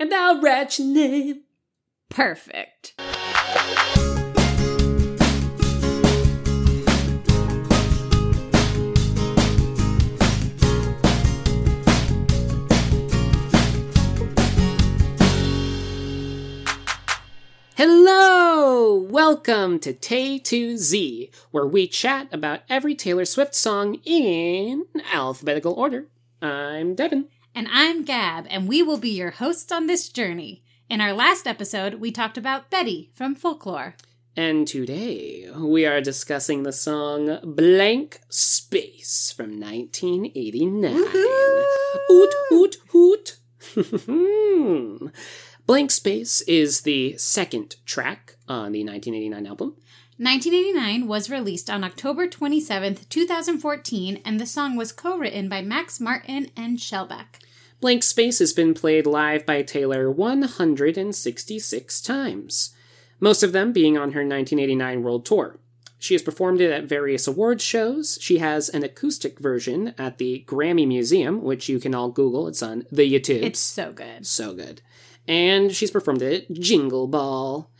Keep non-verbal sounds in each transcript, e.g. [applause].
and I'll write your name. Perfect. Hello! Welcome to Tay to Z, where we chat about every Taylor Swift song in alphabetical order. I'm Devin. And I'm Gab, and we will be your hosts on this journey. In our last episode, we talked about Betty from Folklore. And today we are discussing the song Blank Space from 1989. Oot, oot, hoot. [laughs] Hmm. Blank Space is the second track on the 1989 album. 1989 was released on October 27th, 2014, and the song was co written by Max Martin and Shellback. Blank Space has been played live by Taylor 166 times, most of them being on her 1989 World Tour. She has performed it at various awards shows. She has an acoustic version at the Grammy Museum, which you can all Google. It's on the YouTube. It's so good. So good. And she's performed it at Jingle Ball.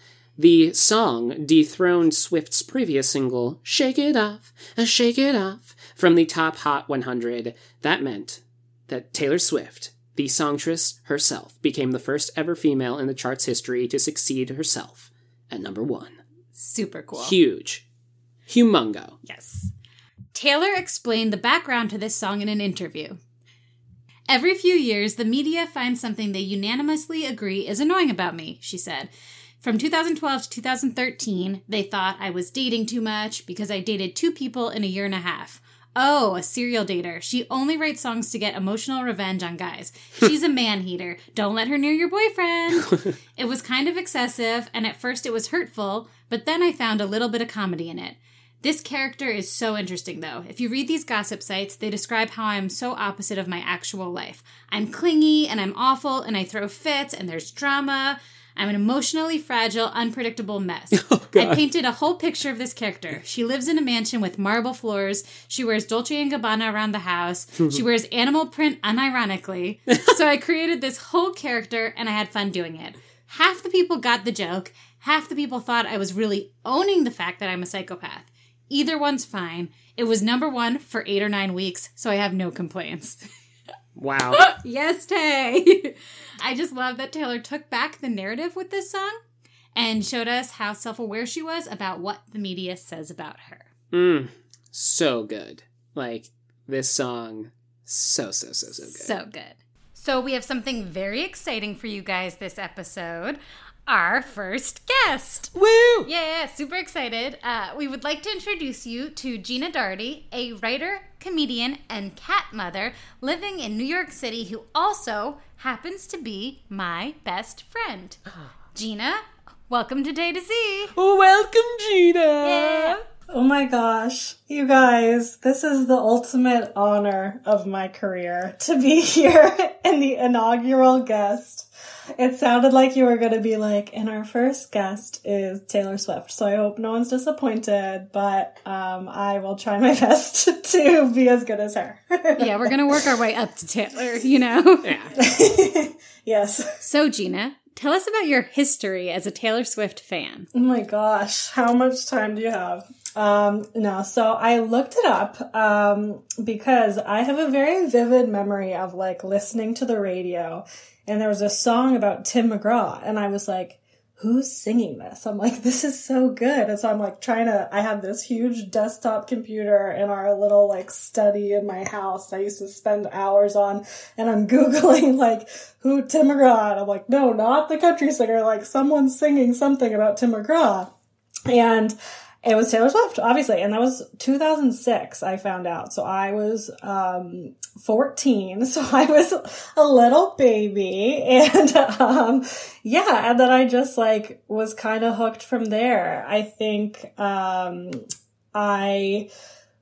The song dethroned Swift's previous single, Shake It Off, uh, Shake It Off, from the Top Hot 100. That meant that Taylor Swift, the songstress herself, became the first ever female in the chart's history to succeed herself at number one. Super cool. Huge. Humongo. Yes. Taylor explained the background to this song in an interview. Every few years, the media finds something they unanimously agree is annoying about me, she said. From 2012 to 2013, they thought I was dating too much because I dated two people in a year and a half. Oh, a serial dater. She only writes songs to get emotional revenge on guys. She's a [laughs] man hater. Don't let her near your boyfriend. [laughs] it was kind of excessive, and at first it was hurtful, but then I found a little bit of comedy in it. This character is so interesting, though. If you read these gossip sites, they describe how I'm so opposite of my actual life. I'm clingy and I'm awful and I throw fits and there's drama. I'm an emotionally fragile, unpredictable mess. [laughs] Oh, I painted a whole picture of this character. She lives in a mansion with marble floors. She wears Dolce and Gabbana around the house. [laughs] she wears animal print unironically. [laughs] so I created this whole character and I had fun doing it. Half the people got the joke. Half the people thought I was really owning the fact that I'm a psychopath. Either one's fine. It was number one for eight or nine weeks, so I have no complaints. Wow. [laughs] yes, Tay. [laughs] I just love that Taylor took back the narrative with this song and showed us how self aware she was about what the media says about her. Mm, so good. Like, this song, so, so, so, so good. So good. So, we have something very exciting for you guys this episode. Our first guest. Woo! Yeah, super excited. Uh, we would like to introduce you to Gina Darty, a writer, comedian, and cat mother living in New York City who also happens to be my best friend. [gasps] Gina, welcome to Tay to Z. Welcome, Gina! Yeah. Oh my gosh, you guys, this is the ultimate honor of my career to be [laughs] here and the inaugural guest. It sounded like you were going to be like, and our first guest is Taylor Swift. So I hope no one's disappointed, but um, I will try my [laughs] best to be as good as her. [laughs] yeah, we're going to work our way up to Taylor, you know? Yeah. [laughs] yes. So, Gina, tell us about your history as a Taylor Swift fan. Oh my gosh, how much time do you have? Um, no, so I looked it up um, because I have a very vivid memory of like listening to the radio and there was a song about Tim McGraw, and I was like, who's singing this? I'm like, this is so good. And so I'm like trying to, I have this huge desktop computer in our little like study in my house. I used to spend hours on, and I'm [laughs] Googling like, who Tim McGraw? And I'm like, no, not the country singer, like someone's singing something about Tim McGraw. And it was Taylor Swift, obviously, and that was 2006. I found out, so I was um, 14, [laughs] so I was a little baby, [laughs] and um, yeah, and then I just like was kind of hooked from there. I think um, I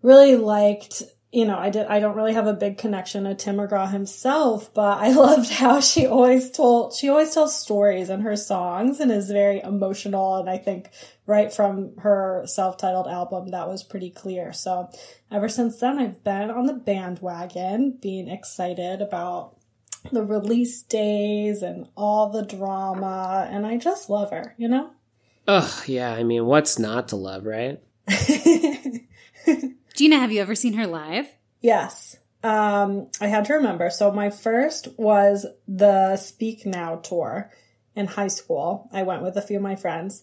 really liked you know, I did, I don't really have a big connection to Tim McGraw himself, but I [laughs] loved how she always told, she always tells stories in her songs and is very emotional. And I think right from her self-titled album, that was pretty clear. So ever since then, I've been on the bandwagon, being excited about the release days and all the drama. And I just love her, you know? Ugh, yeah, I mean, what's not to love, right? [laughs] Gina, have you ever seen her live? yes. Um, I had to remember. So my first was the Speak Now tour in high school. I went with a few of my friends.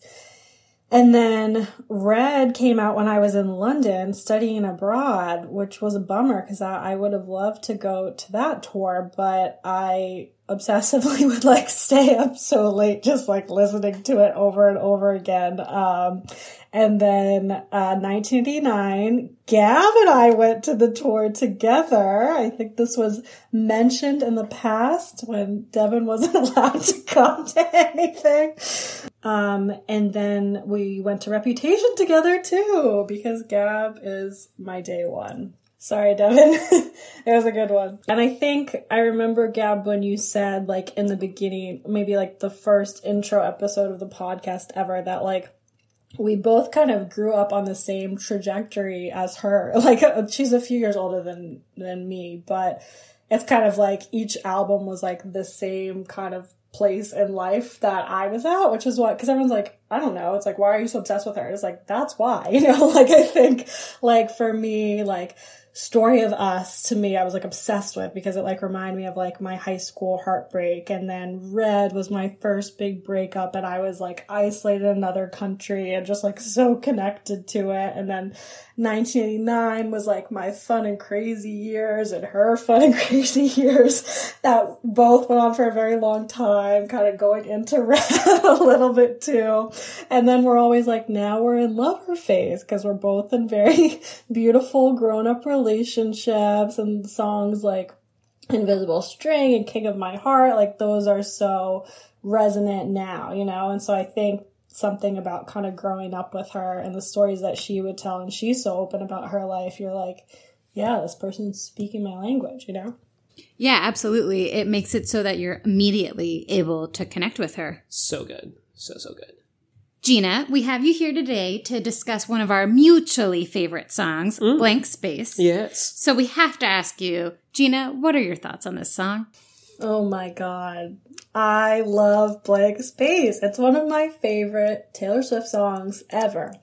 And then Red came out when I was in London studying abroad, which was a bummer because I, I would have loved to go to that tour, but I obsessively [laughs] would like stay up so late just like listening to it over and over again. Um, and then uh, 1989, Gab and I went to the tour together. I think this was mentioned in the past when Devin wasn't [laughs] allowed to come to anything. Um, and then we went to Reputation together too because Gab is my day one. Sorry, Devin. [laughs] it was a good one. And I think I remember, Gab, when you said, like, in the beginning, maybe like the first intro episode of the podcast ever, that like we both kind of grew up on the same trajectory as her. [laughs] Like, she's a few years older than, than me, but it's kind of like each album was like the same kind of place in life that I was at, which is what, because everyone's like, I don't know. It's like, why are you so obsessed with her? It's like, that's why, [laughs] you know, like I think, like for me, like, story of us to me i was like obsessed with because it like reminded me of like my high school heartbreak. And then red was my first big breakup and i was like isolated in another country and just like so connected to it. And then 1989 was like my fun and crazy years and her [laughs] fun and crazy years that both went on for a very long time kind of going into [laughs] red a little bit too. And then we're always like now we're in lover phase because we're both in very [laughs] beautiful grown-up relationships and songs like invisible string and king of my heart like those are so resonant now you know and so i think something about kind of growing up with her and the stories that she would tell and she's so open about her life you're like yeah this person's speaking my language you know Yeah, absolutely. It makes it so that you're immediately able to connect with her. So good. So, so good. Gina, we have you here today to discuss one of our mutually favorite songs, mm. Blank Space. Yes. So we have to ask you, Gina, what are your thoughts on this song? Oh my god. I love Blank Space. It's one of my favorite Taylor Swift songs ever.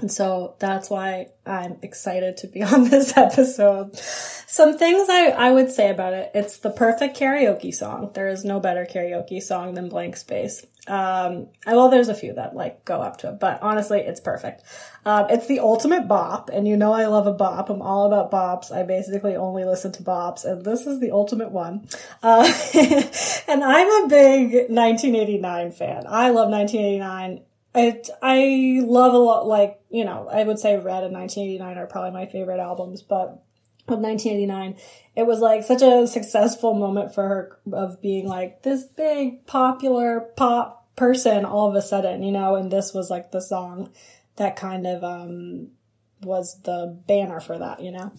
And so that's why I'm excited to be [laughs] on this episode. Some things I, I would say about it. It's the perfect karaoke song. There is no better karaoke song than Blank Space. Um, well, there's a few that like go up to it, but honestly, it's perfect. Um, it's the ultimate bop, and you know I love a bop. I'm all about bops. I basically only listen to bops, and this is the ultimate one. Uh, [laughs] and I'm a big 1989 fan. I love 1989. It, I love a lot, like, you know, I would say Red and 1989 are probably my favorite albums, but with 1989, it was like such a successful moment for her of being like this big popular pop person all of a sudden, you know, and this was like the song that kind of, um, was the banner for that, you know?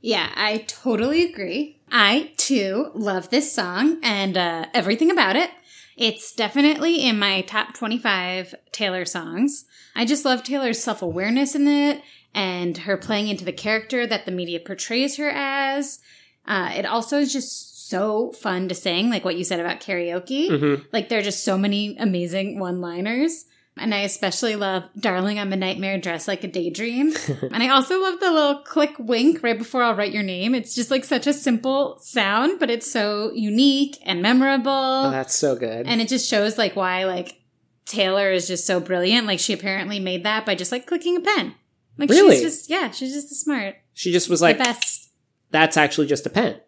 Yeah, I totally agree. I too love this song and uh, everything about it. It's definitely in my top 25 Taylor songs. I just love Taylor's self awareness in it and her playing into the character that the media portrays her as. Uh, it also is just so fun to sing, like what you said about karaoke. Mhm. Like there are just so many amazing one liners. And I especially love Darling, I'm a Nightmare Dressed Like a Daydream. [laughs] and I also love the little click wink right before I'll write your name. It's just like such a simple sound, but it's so unique and memorable. Oh, that's so good. and it just shows like why like Taylor is just so brilliant. Like she apparently made that by just like clicking a pen. Like Really? she's just yeah, she's just a smart. she just was like, the best, that's actually just a pen.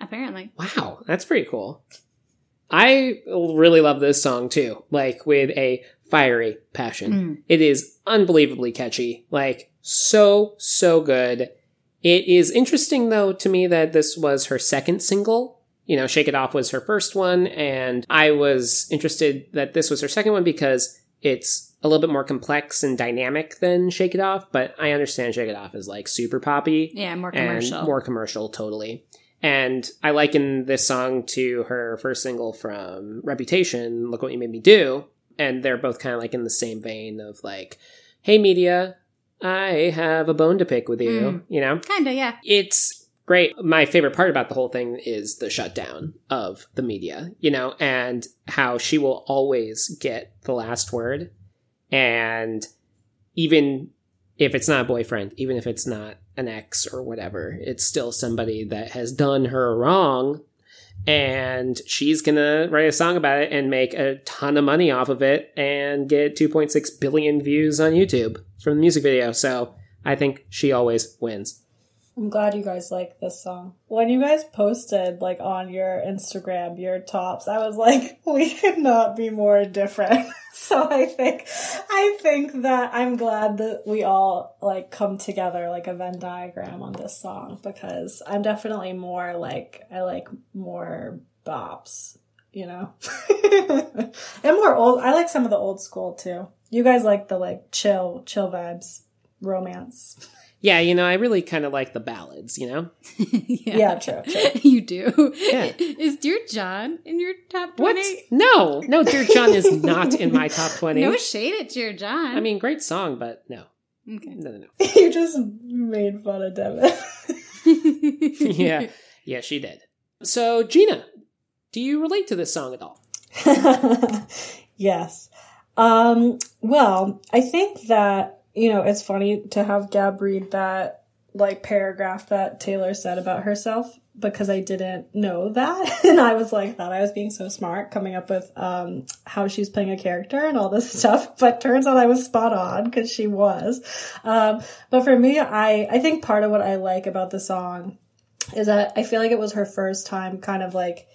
apparently. Wow, that's pretty cool. I really love this song too, like with a fiery passion. Mm. It is unbelievably catchy, like so, so good. It is interesting though to me that this was her second single. You know, Shake It Off was her first one, and I was interested that this was her second one because it's a little bit more complex and dynamic than Shake It Off, but I understand Shake It Off is like super poppy Yeah, more commercial. and more commercial, totally. And I liken this song to her first single from Reputation, Look What You Made Me Do. And they're both kind of like in the same vein of like, hey, media, I have a bone to pick with you, Mm. you know? Kinda, yeah. It's great. My favorite part about the whole thing is the shutdown of the media, you know, and how she will always get the last word. And even if it's not a boyfriend, even if it's not an ex or whatever, it's still somebody that has done her wrong. And she's gonna write a song about it and make a ton of money off of it and get 2.6 billion views on YouTube from the music video. So I think she always wins. I'm glad you guys like this song. When you guys posted like on your Instagram your tops, I was like, [laughs] we could not be more different. [laughs] so I think I think that I'm glad that we all like come together like a Venn diagram on this song because I'm definitely more like I like more bops, you know. [laughs] and more old I like some of the old school too. You guys like the like chill chill vibes, romance. Yeah, you know, I really kind of like the ballads, you know? [laughs] yeah. yeah, true, true. [laughs] You do. Yeah. [laughs] Is Dear John in your top 20? What? No, no, Dear John is not in my top 20. No shade at Dear John. I mean, great song, but no. Okay. No, no, no. you just made fun of Devin. yeah, yeah, she did. So, Gina, do you relate to this song at all? yes. Um, well, I think that you know, it's funny to have Gab read that like paragraph that Taylor said about herself because I didn't know that. [laughs] and I was like, thought I was being so smart coming up with um, how she's playing a character and all this [laughs] stuff. But turns out I was spot on because she was. Um, but for me, I, I think part of what I like about the song is that I feel like it was her first time kind of like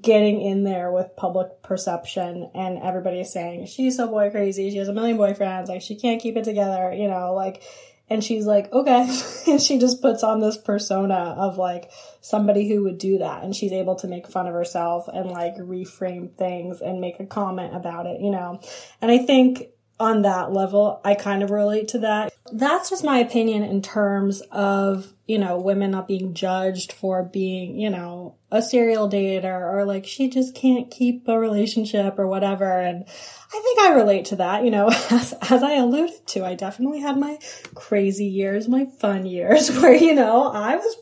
getting in there with public perception and everybody is saying she's so boy crazy. She has a million boyfriends. Like she can't keep it together you know like and she's like okay. [laughs] And she just puts on this persona of like somebody who would do that. And she's able to make fun of herself and like reframe things and make a comment about it you know? And i think on that level, I kind of relate to that. That's just my opinion in terms of, you know, women not being judged for being, you know, a serial dater or like she just can't keep a relationship or whatever. And I think I relate to that, you know, [laughs] as, as I alluded to, I definitely had my crazy years, my fun years [laughs] where, you know, I was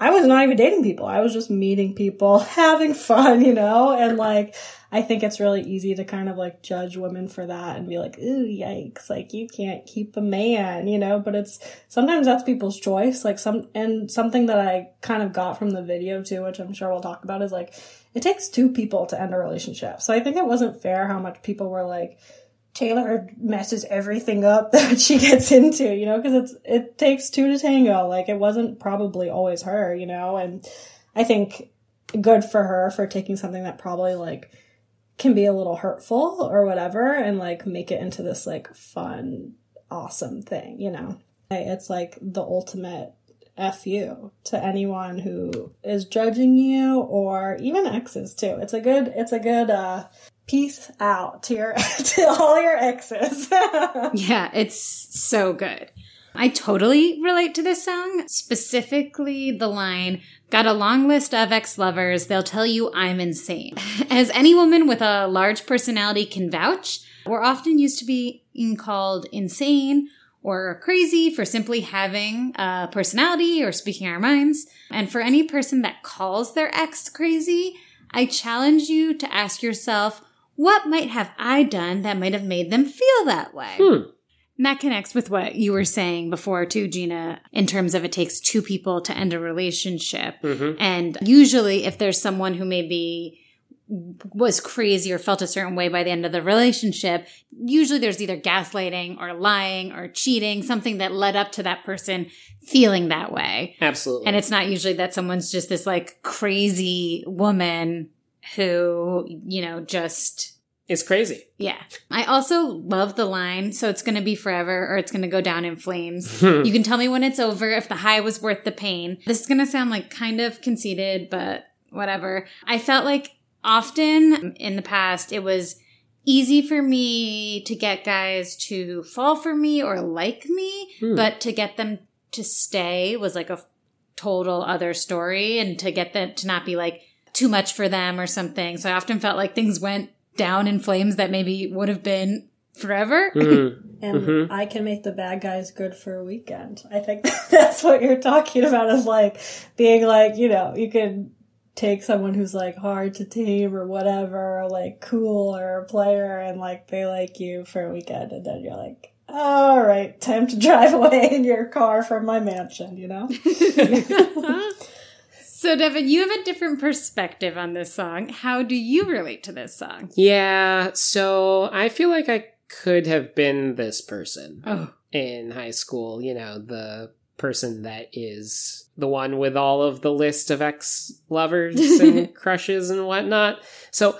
I was not even dating people. I was just meeting people, [laughs] having fun, you know, and like, I think it's really easy to kind of like judge women for that and be like, ooh, yikes, like you can't keep a man, you know, but it's sometimes that's people's choice. Like some, and something that I kind of got from the video too, which I'm sure we'll talk about is like, it takes two people to end a relationship. So I think it wasn't fair how much people were like, Taylor messes everything up [laughs] that she gets into, you know, because it's it takes two to tango. Like it wasn't probably always her, you know, and I think good for her for taking something that probably like can be a little hurtful or whatever and like make it into this like fun, awesome thing, you know. It's like the ultimate F you to anyone who is judging you or even exes too. It's a good it's a good uh peace out to your [laughs] to all your exes. [laughs] yeah, it's so good. I totally relate to this song, specifically the line, Got a long list of ex lovers, they'll tell you I'm insane. [laughs] As any woman with a large personality can vouch, we're often used to being called insane or crazy for simply having a personality or speaking our minds. And for any person that calls their ex crazy, I challenge you to ask yourself, what might have I done that might have made them feel that way? Hmm. And that connects with what you were saying before, too, Gina, in terms of it takes two people to end a relationship. Mm-hmm. And usually, if there's someone who maybe was crazy or felt a certain way by the end of the relationship, usually there's either gaslighting or lying or cheating, something that led up to that person feeling that way. Absolutely. And it's not usually that someone's just this like crazy woman who, you know, just it's crazy. yeah. I also love the line, so it's going to be forever or it's going to go down in flames. [laughs] you can tell me when it's over if the high was worth the pain. This is going to sound like kind of conceited, but whatever. I felt like often in the past it was easy for me to get guys to fall for me or like me, Hmm. but to get them to stay was like a total other story and to get them to not be like too much for them or something. So I often felt like things went down in flames that maybe would have been forever. Mm. [laughs] and Mhm. I can make the bad guys good for a weekend. I think [laughs] that's what you're talking about is like being like, you know, you can take someone who's like hard to tame or whatever, or like cool or a player and like they like you for a weekend and then you're like, all right, time to [laughs] drive away in your car from my mansion, you know? So, Devin, you have a different perspective on this song. How do you relate to this song? Yeah, so I feel like I could have been this person Oh, in high school, you know, the person that is the one with all of the list of ex lovers [laughs] and crushes and whatnot. So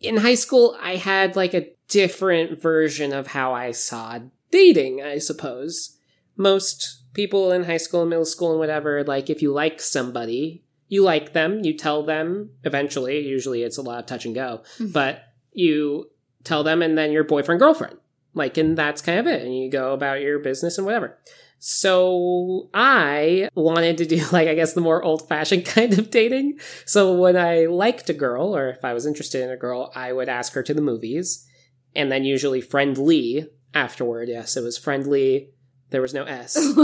in high school, I had like a different version of how I saw dating, I suppose. Most people in high school and middle school and whatever, like if you like somebody, you like them, you tell them eventually, usually it's a lot of touch and go, Mhm. but you tell them and then your boyfriend, girlfriend. Like, and that's kind of it. And you go about your business and whatever. So I wanted to do [laughs] like, I guess the more old fashioned [laughs] kind of dating. So when I liked a girl or if I was interested in a girl, I would ask her to the movies and then usually friendly afterward. Yes, it was friendly. There was no S. [laughs]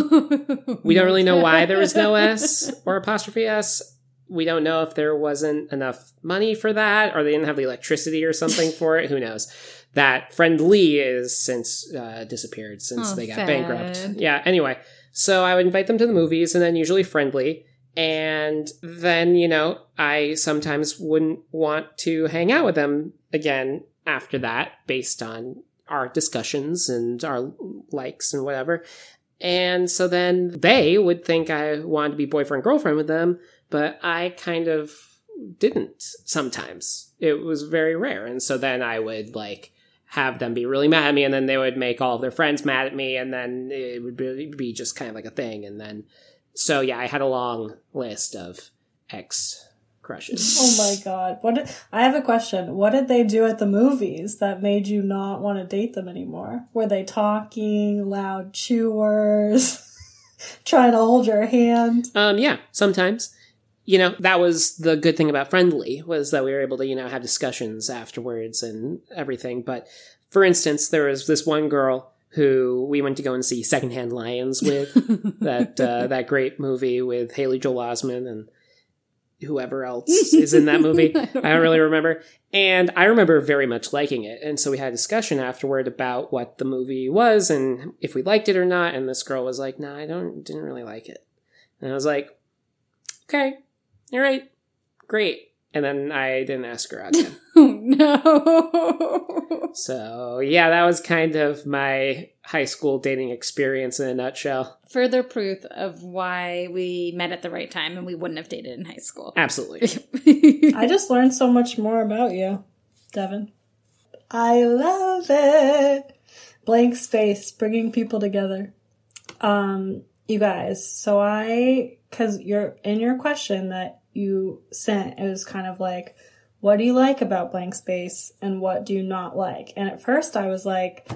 We don't really know why there was no S or apostrophe S. We don't know if there wasn't enough money for that or they didn't have the electricity or something [laughs] for it. Who knows? That Friendly is since uh, disappeared since Oh, they got sad. bankrupt. Yeah, anyway. So I would invite them to the movies and then usually friendly. And then, you know, I sometimes wouldn't want to hang out with them again after that based on our discussions and our likes and whatever. And so then they would think I wanted to be boyfriend girlfriend with them, but I kind of didn't sometimes. It was very rare. And so then I would like have them be really mad at me and then they would make all of their friends mad at me and then it would be, be just kind of like a thing. And then, so yeah, I had a long list of ex crushes. Oh my god. What did, I have a question. What did they do at the movies that made you not want to date them anymore? Were they talking, loud chewers, [laughs] trying to hold your hand? Um, yeah, sometimes. You know, that was the good thing about Friendly, was that we were able to, you know, have discussions afterwards and everything. But for instance, there was this one girl who we went to go and see Secondhand Lions with, [laughs] that uh, that great movie with Haley Joel Osment and whoever else [laughs] is in that movie. I don't really remember. And I remember very much liking it. And so we had a discussion afterward about what the movie was and if we liked it or not. And this girl was like, "No, I don't didn't really like it." And I was like, "Okay, all right, great." And then I didn't ask her out again. [laughs] Oh no. [laughs] so yeah, that was kind of my high school dating experience in a nutshell. Further proof of why we met at the right time and we wouldn't have dated in high school. Absolutely. [laughs] I just learned so much more about you, Devin. I love it. Blank space, bringing people together. Um, you guys, so I, cause you're in your question that you sent, it was kind of like, what do you like about blank space and what do you not like? And at first I was like,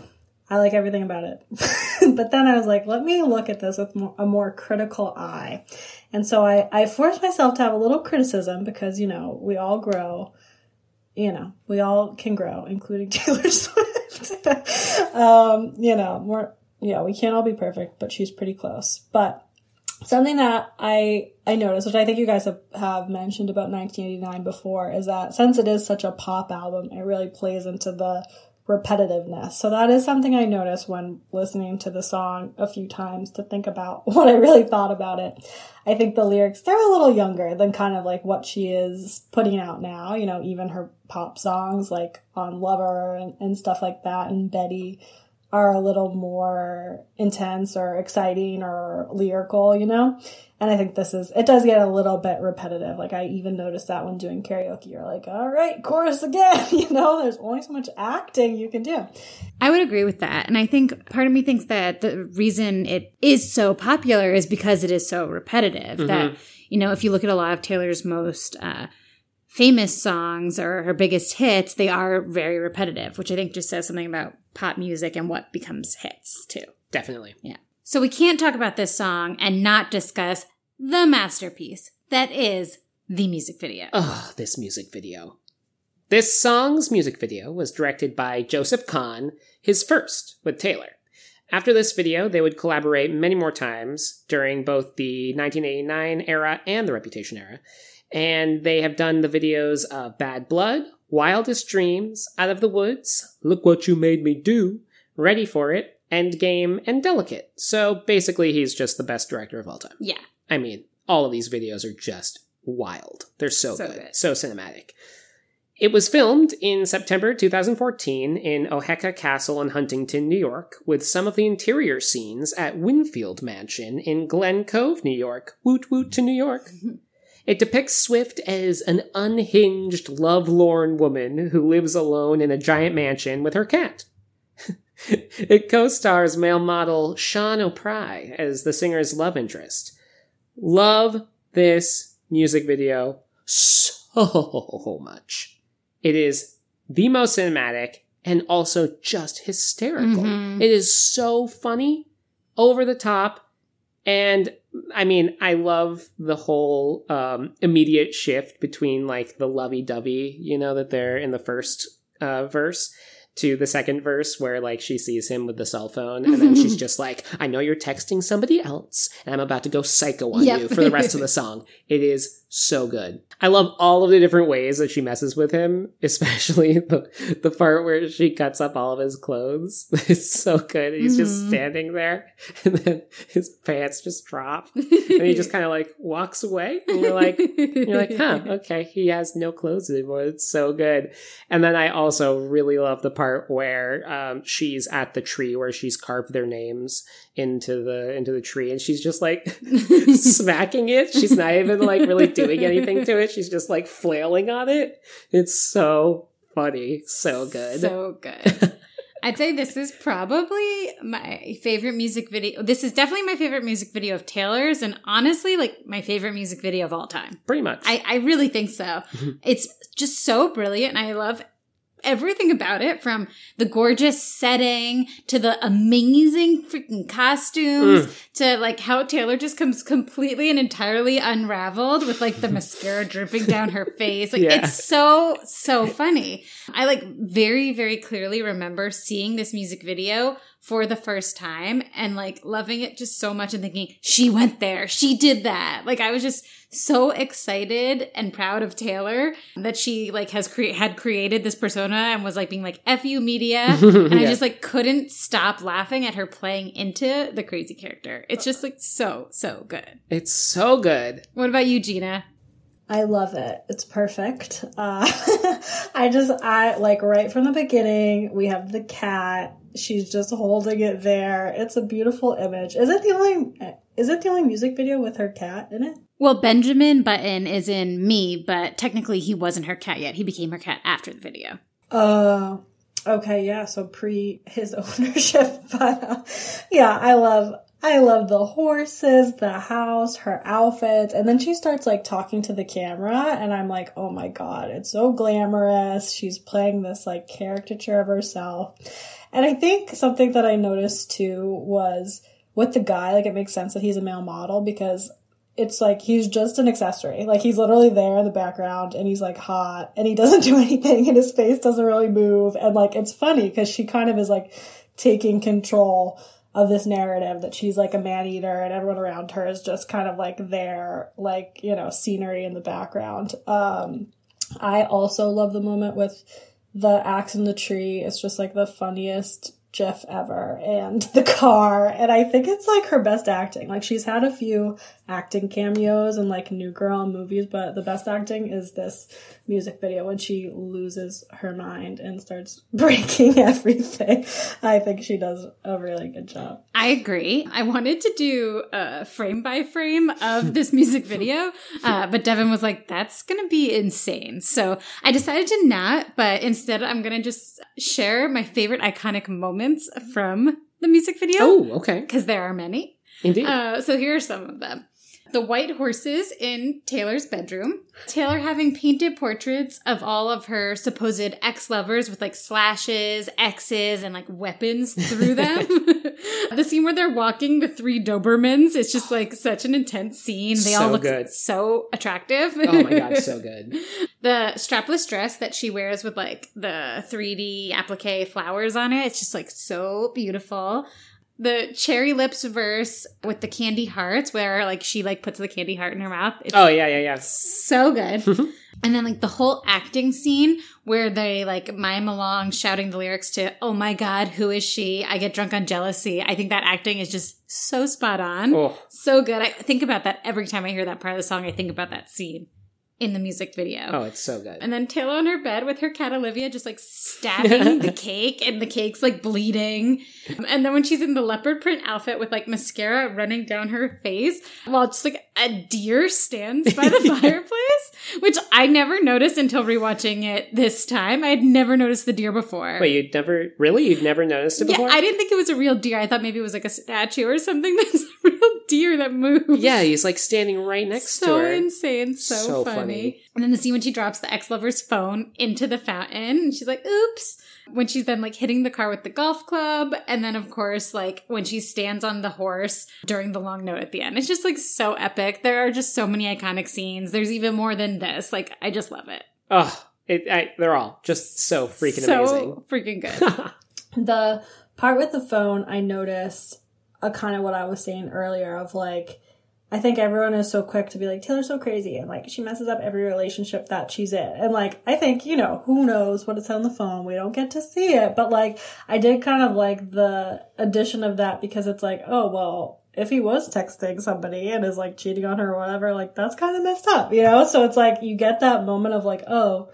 I like everything about it. [laughs] but then I was like, let me look at this with more, a more critical eye. And so I, I forced myself to have a little criticism because, you know, we all grow. You know, we all can grow, including [laughs] Taylor Swift. [laughs] um, you know, we're, yeah, we can't all be perfect, but she's pretty close. But something that I, I noticed, which I think you guys have, have mentioned about 1989 before, is that since it is such a pop album, it really plays into the repetitiveness. So that is something I noticed when listening to the song a few times to think about [laughs] what I really thought about it. I think the lyrics, they're a little younger than kind of like what she is putting out now. You know, even her pop songs like on Lover and, and stuff like that and Betty are a little more intense or exciting or lyrical, you know? And I think this is, it does get a little bit repetitive. Like I even noticed that when doing karaoke, you're like, all right, chorus again, [laughs] you know, there's only so much acting you can do. I would agree with that. And I think part of me thinks that the reason it is so popular is because it is so repetitive. That, you know, if you look at a lot of Taylor's most uh, famous songs or her biggest hits, they are very repetitive, which I think just says something about pop music and what becomes hits too. Definitely. Yeah. So we can't talk about this song and not discuss the masterpiece that is the music video. Oh, this music video. This song's music video was directed by Joseph Kahn, his first with Taylor. After this video, they would collaborate many more times during both the 1989 era and the Reputation era. And they have done the videos of Bad Blood, Wildest Dreams, Out of the Woods, Look What You Made Me Do, Ready for It, Endgame, and Delicate. So basically, he's just the best director of all time. Yeah. I mean, all of these videos are just wild. They're so, So good, good. so cinematic. It was filmed in September 2014 in Oheka Castle in Huntington, New York, with some of the interior scenes at Winfield Mansion in Glen Cove, New York. Woot woot to New York. [laughs] It depicts Swift as an unhinged, lovelorn woman who lives alone in a giant mansion with her cat. [laughs] it co stars male model Sean O'Pry as the singer's love interest. Love this music video so much. It is the most cinematic and also just hysterical. Mhm. It is so funny, over the top, and I mean, I love the whole um, immediate shift between like the lovey dovey, you know, that they're in the first uh, verse to the second verse where like she sees him with the cell phone and then she's [laughs] just like, I know you're texting somebody else and I'm about to go psycho on Yep. you for the rest of the song. It is so good. I love all of the different ways that she messes with him, [laughs] especially the, the part where she cuts up all of his clothes. [laughs] It's so good. He's just Mhm. standing there [laughs] and then his pants just drop and he just kind of like walks away and you're like, you're like, huh, okay, he has no clothes anymore. It's so good. And then I also really love the part where um, she's at the tree where she's carved their names into the into the tree, and she's just like smacking it. She's not even like really doing [laughs] anything to it. She's just like flailing on it. It's so funny, so good. So good. I'd say this is probably my favorite music video. This is definitely my favorite music video of Taylor's, and honestly, like my favorite music video of all time. Pretty much. I, I really think so. [laughs] it's just so brilliant. and I love everything about it from the gorgeous setting to the amazing freaking costumes mm. to like how Taylor just comes completely and entirely unraveled with like the mascara dripping down her face. Like Yeah. it's so, so funny. I like very, very clearly remember seeing this music video for the first time and like loving it just so much and thinking, she went there, she did that. Like I was just so excited and proud of Taylor that she like has cre- had created this persona and was like being like F you media. [laughs] And I just like couldn't stop laughing at her playing into the crazy character. It's just like so, so good. It's so good. What about you, Gina? I love it. It's perfect. Uh, [laughs] I just, I like right from the beginning, we have the cat. She's just holding it there. It's a beautiful image. Is it the only, is it the only music video with her cat in it? Well, Benjamin Button is in me, but technically he wasn't her cat yet. He became her cat after the video. Uh, okay, yeah, so pre his [laughs] ownership, but uh, yeah, I love, I love the horses, the house, her outfits, and then she starts like talking to the camera, and I'm like, oh my god, it's so glamorous. She's playing this like caricature of herself, and I think something that I noticed too was with the guy, like it makes sense that he's a male model because it's like he's just an accessory. Like he's literally there in the background and he's like hot and he [laughs] doesn't do anything and his face doesn't really move. And like it's funny because she kind of is like taking control of this narrative that she's like a man eater and everyone around her is just kind of like there, like, you know, scenery in the background. Um, I also love the moment with the axe in the tree. It's just like the funniest GIF ever and [laughs] the car. And I think it's like her best acting. Like she's had a few acting cameos and like New Girl movies, but the best acting is this music video when she loses her mind and starts [laughs] breaking everything. I think she does a really good job. I agree. I wanted to do a frame by frame of [laughs] this music video, uh, but Devin was like, that's going to be insane. So I decided to not, but instead I'm going to just share my favorite iconic moments from the music video Oh, okay. because there are many. Indeed. Uh, so here are some of them. The white horses in Taylor's bedroom. Taylor having painted portraits of all of her supposed ex lovers with like slashes, X's, and like weapons through [laughs] them. [laughs] the scene where they're walking the three Dobermans, it's just like such an intense scene. They all look good. so attractive. Oh my god, [laughs] so good. the strapless dress that she wears with like the 3D applique flowers on it. It's just like so beautiful. The cherry lips verse with the candy hearts, where like she like puts the candy heart in her mouth. It's Oh yeah, yeah, yeah. so good. Mm-hmm. and then like the whole acting scene where they like mime along shouting the lyrics to "Oh my God, who is she? I get drunk on jealousy." I think that acting is just so spot on, Oh, so good. I think about that every time I hear that part of the song. I think about that scene in the music video. oh, it's so good. And then Taylor on her bed with her cat Olivia just like [laughs] stabbing the cake and the cake's like bleeding. And then when she's in the leopard print outfit with like mascara running down her face while just like a deer stands by the [laughs] [laughs] fireplace, which I never noticed until rewatching it this time. I had never noticed the deer before. Wait, you'd never really? You'd never noticed it yeah, before? I didn't think it was a real deer. I thought maybe it was like a statue or something that's a real deer that moves. yeah, he's like standing right next so to her. So insane, so, So funny. funny. And then the scene when she drops the ex lover's phone into the fountain, and she's like, "Oops." When she's then like hitting the car with the golf club, and then of course like when she stands on the horse during the long note at the end, it's just like so epic. There are just so many iconic scenes. There's even more than this. Like I just love it. Oh, it, I, they're all just so freaking so amazing. freaking good. [laughs] The part with the phone, I noticed uh, a kind of what I was saying earlier of like, I think everyone is so quick to be like, Taylor's so crazy. And like, she messes up every relationship that she's in. And like, I think, you know, who knows what it's on the phone. We don't get to see it. But like, I did kind of like the addition of that because it's like, oh, well, if he was texting somebody and is like cheating on her or whatever, like, that's kind of messed up, you know? So it's like, you get that moment of like, oh,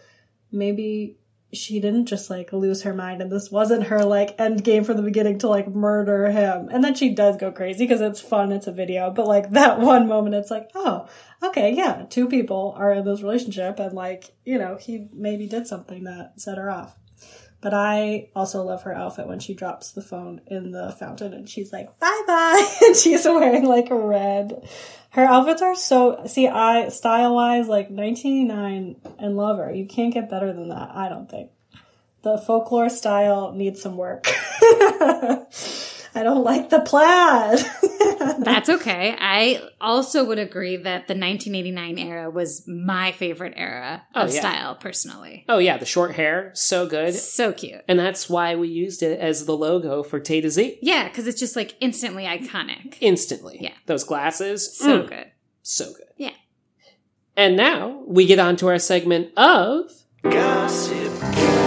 maybe she didn't just like lose her mind and this wasn't her like end game from the beginning to like murder him. And then she does go crazy because it's fun, it's a video. But like [laughs] that one moment, it's like, oh, okay, yeah, two people are in this relationship and like, you know, he maybe did something that set her off. But I also love her outfit when she drops the phone in the fountain and she's like, bye bye. [laughs] and she's wearing like a red. Her outfits are so, see, I, style wise, like 1989 and Lover, you can't get better than that, I don't think. The folklore style needs some work. [laughs] I don't like the plaid. [laughs] That's okay. I also would agree that the 1989 era was my favorite era of Oh, yeah. style, personally. oh yeah, the short hair, so good. So cute. And that's why we used it as the logo for Tay to Z. Yeah, because it's just like instantly iconic. Instantly. Yeah. Those glasses. So mm, good. So good. Yeah. And now we get on to our segment of Gossip.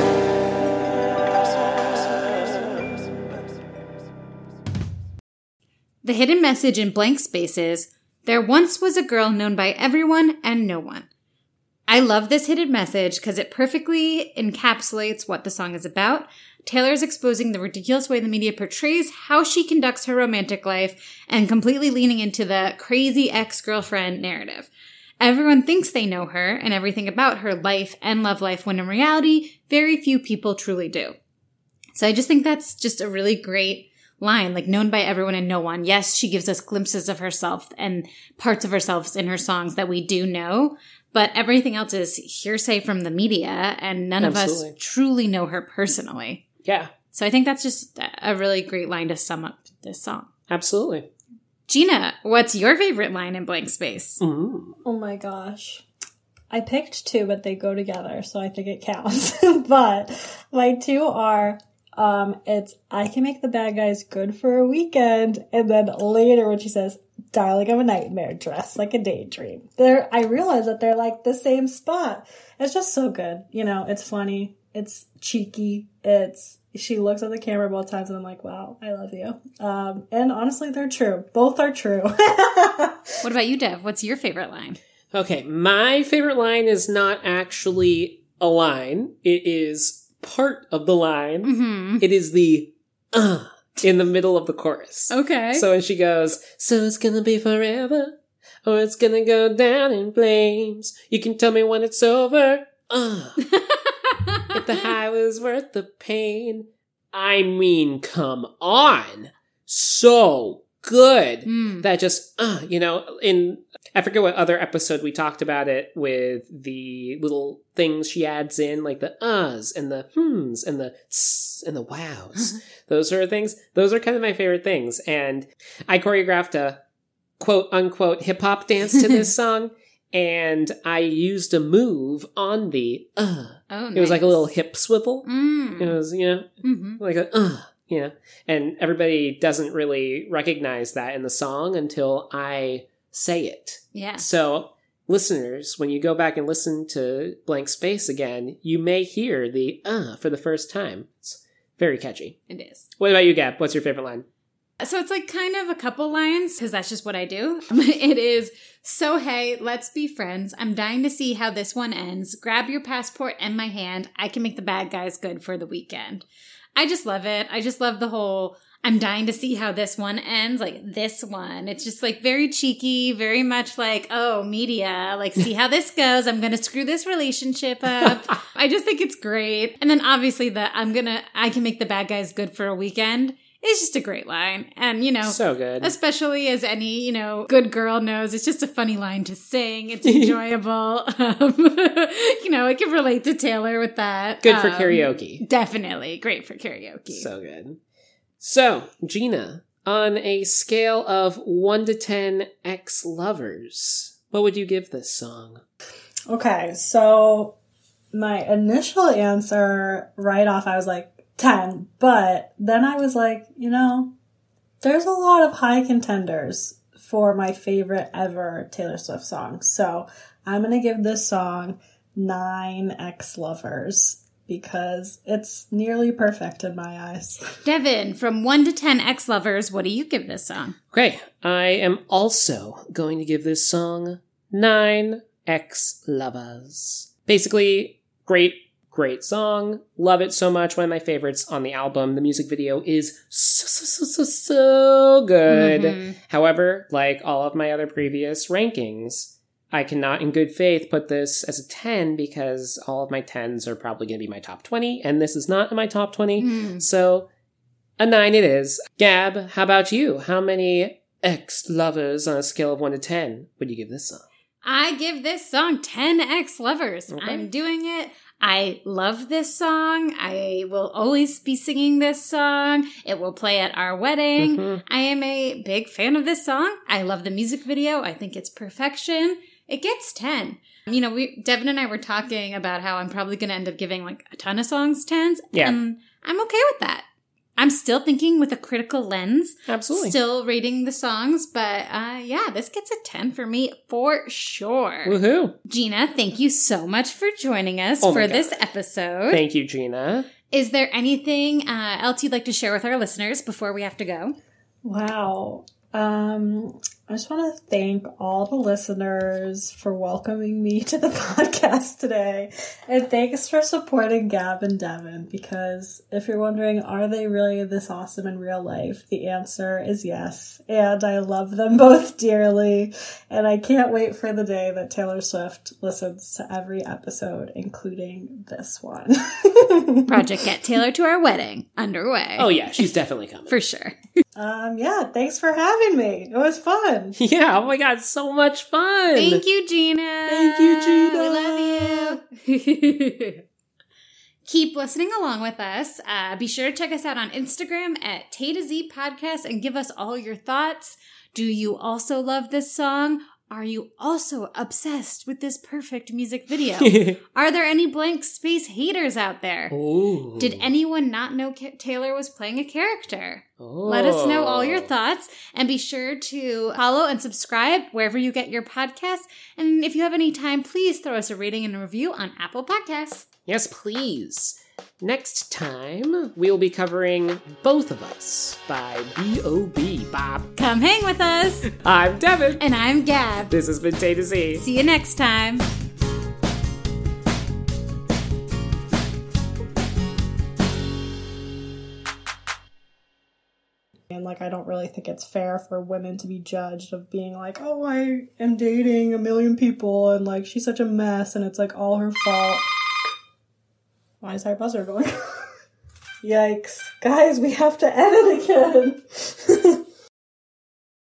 The hidden message in blank spaces there once was a girl known by everyone and no one. I love this hidden message because it perfectly encapsulates what the song is about. Taylor is exposing the ridiculous way the media portrays how she conducts her romantic life and completely leaning into the crazy ex girlfriend narrative. Everyone thinks they know her and everything about her life and love life when in reality, very few people truly do. So I just think that's just a really great line, like known by everyone and no one. Yes, she gives us glimpses of herself and parts of herself in her songs that we do know, but everything else is hearsay from the media and none of us truly know her personally. yeah, So I think that's just a really great line to sum up this song. absolutely. Gina, what's your favorite line in blank space? Mm. Oh my gosh. I picked two, but they go together, so I think it counts. [laughs] but my two are um it's I can make the bad guys good for a weekend, and then later when she says, Darling, I'm a nightmare dressed like a daydream. They're I realize that they're like the same spot. It's just so good. You know, it's funny, it's cheeky, it's she looks at the camera both times and I'm like, wow, I love you. Um, and honestly, they're true. Both are true. [laughs] What about you, Dev? What's your favorite line? Okay, my favorite line is not actually a line. It is part of the line. Mm-hmm. It is the uh in the middle of the chorus. Okay. So when she goes, so it's gonna be forever, or it's gonna go down in flames. You can tell me when it's over. Uh, [laughs] if the high was worth the pain. I mean, come on. So good. Mm. That just, uh, you know, in I forget what other episode we talked about it with the little things she adds in, like the uhs and the hmms and the tss and the wows. those sort of things. Those are kind of my favorite things. And I choreographed a quote unquote hip hop dance to this [laughs] song. And I used a move on the uh. Oh, nice. It was like a little hip swivel. Mm. It was, you know, hmm like a uh, you know, and everybody doesn't really recognize that in the song until I say it. Yeah. So, listeners, when you go back and listen to Blank Space again, you may hear the uh for the first time. It's very catchy. It is. What about you, Gab? What's your favorite line? So it's like kind of a couple lines because that's just what I do. [laughs] it is so hey, let's be friends. I'm dying to see how this one ends. Grab your passport and my hand. I can make the bad guys good for the weekend. I just love it. I just love the whole I'm dying to see how this one ends. Like this one. It's just like very cheeky, very much like, oh, media, like see how this goes. I'm going to screw this relationship up. [laughs] I just think it's great. And then obviously the I'm going to, I can make the bad guys good for a weekend It's just a great line. And, you know, So good. especially as any you know good girl knows it's just a funny line to sing it's enjoyable [laughs] um, [laughs] you know i can relate to taylor with that Good for Um, karaoke. definitely great for karaoke So good. So, Gina, on a scale of 1 to 10 ex lovers, what would you give this song? Okay, so my initial answer right off, I was like 10, but then I was like, you know, there's a lot of high contenders for my favorite ever Taylor Swift song. So I'm going to give this song nine ex lovers because it's nearly perfect in my eyes. devin from 1 to 10 ex-lovers what do you give this song Okay, I am also going to give this song 9 ex lovers. Basically, great, great song. Love it so much. One of my favorites on the album. The music video is so, so, so, so, so good. Mhm. However, like all of my other previous rankings, I cannot in good faith put this as a 10 because all of my 10s are probably going to be my top 20, and this is not in my top 20. Mm. So, a 9 it is. Gab, how about you? How many ex lovers on a scale of 1 to 10 would you give this song? I give this song 10 ex lovers. Okay. I'm doing it. I love this song. I will always be singing this song. It will play at our wedding. Mhm. I am a big fan of this song. I love the music video. I think it's perfection. It gets 10. You know, we Devin and I were talking about how I'm probably going to end up giving like a ton of songs 10s. Yeah. And I'm okay with that. I'm still thinking with a critical lens, Absolutely. still rating the songs, but uh, yeah, this gets a 10 for me for sure. Woohoo. Gina, thank you so much for joining us Oh for this episode. Thank you, Gina. Is there anything uh, else you'd like to share with our listeners before we have to go? Wow. Um, I just want to thank all the listeners for welcoming me [laughs] to the podcast today. And thanks for supporting Gab and Devin because if you're wondering, are they really this awesome in real life? The answer is yes. And I love them [laughs] both dearly. And I can't wait for the day that Taylor Swift listens to every episode, including this one. [laughs] Project Get Taylor to Our Wedding underway. Oh, yeah, she's definitely coming. For sure. um, yeah, thanks for having me. It was fun. [laughs] yeah, oh my god, so much fun. Thank you, Gina. Thank you, Gina. We love you. [laughs] Keep listening along with us. Uh, be sure to check us out on Instagram at Tay to Z Podcast and give us all your thoughts. Do you also love this song? Are you also obsessed with this perfect music video? [laughs] Are there any blank space haters out there? Ooh. Did anyone not know Ca- Taylor was playing a character? Let us know all your Oh. thoughts and be sure to follow and subscribe wherever you get your podcasts. And if you have any time, please throw us a rating and a review on Apple Podcasts. Yes, please. Next time, we'll be covering Both of Us by B.O.B. Bob. Come hang with us. I'm Devin. and I'm Gab. This has been Tay to Z. See you next time. And like, I don't really think it's fair for women to be judged of being like, oh, I am dating a million people and like she's such a mess and it's like all her fault. Why is our buzzer going? [laughs] Yikes. Guys, we have to edit again. [laughs]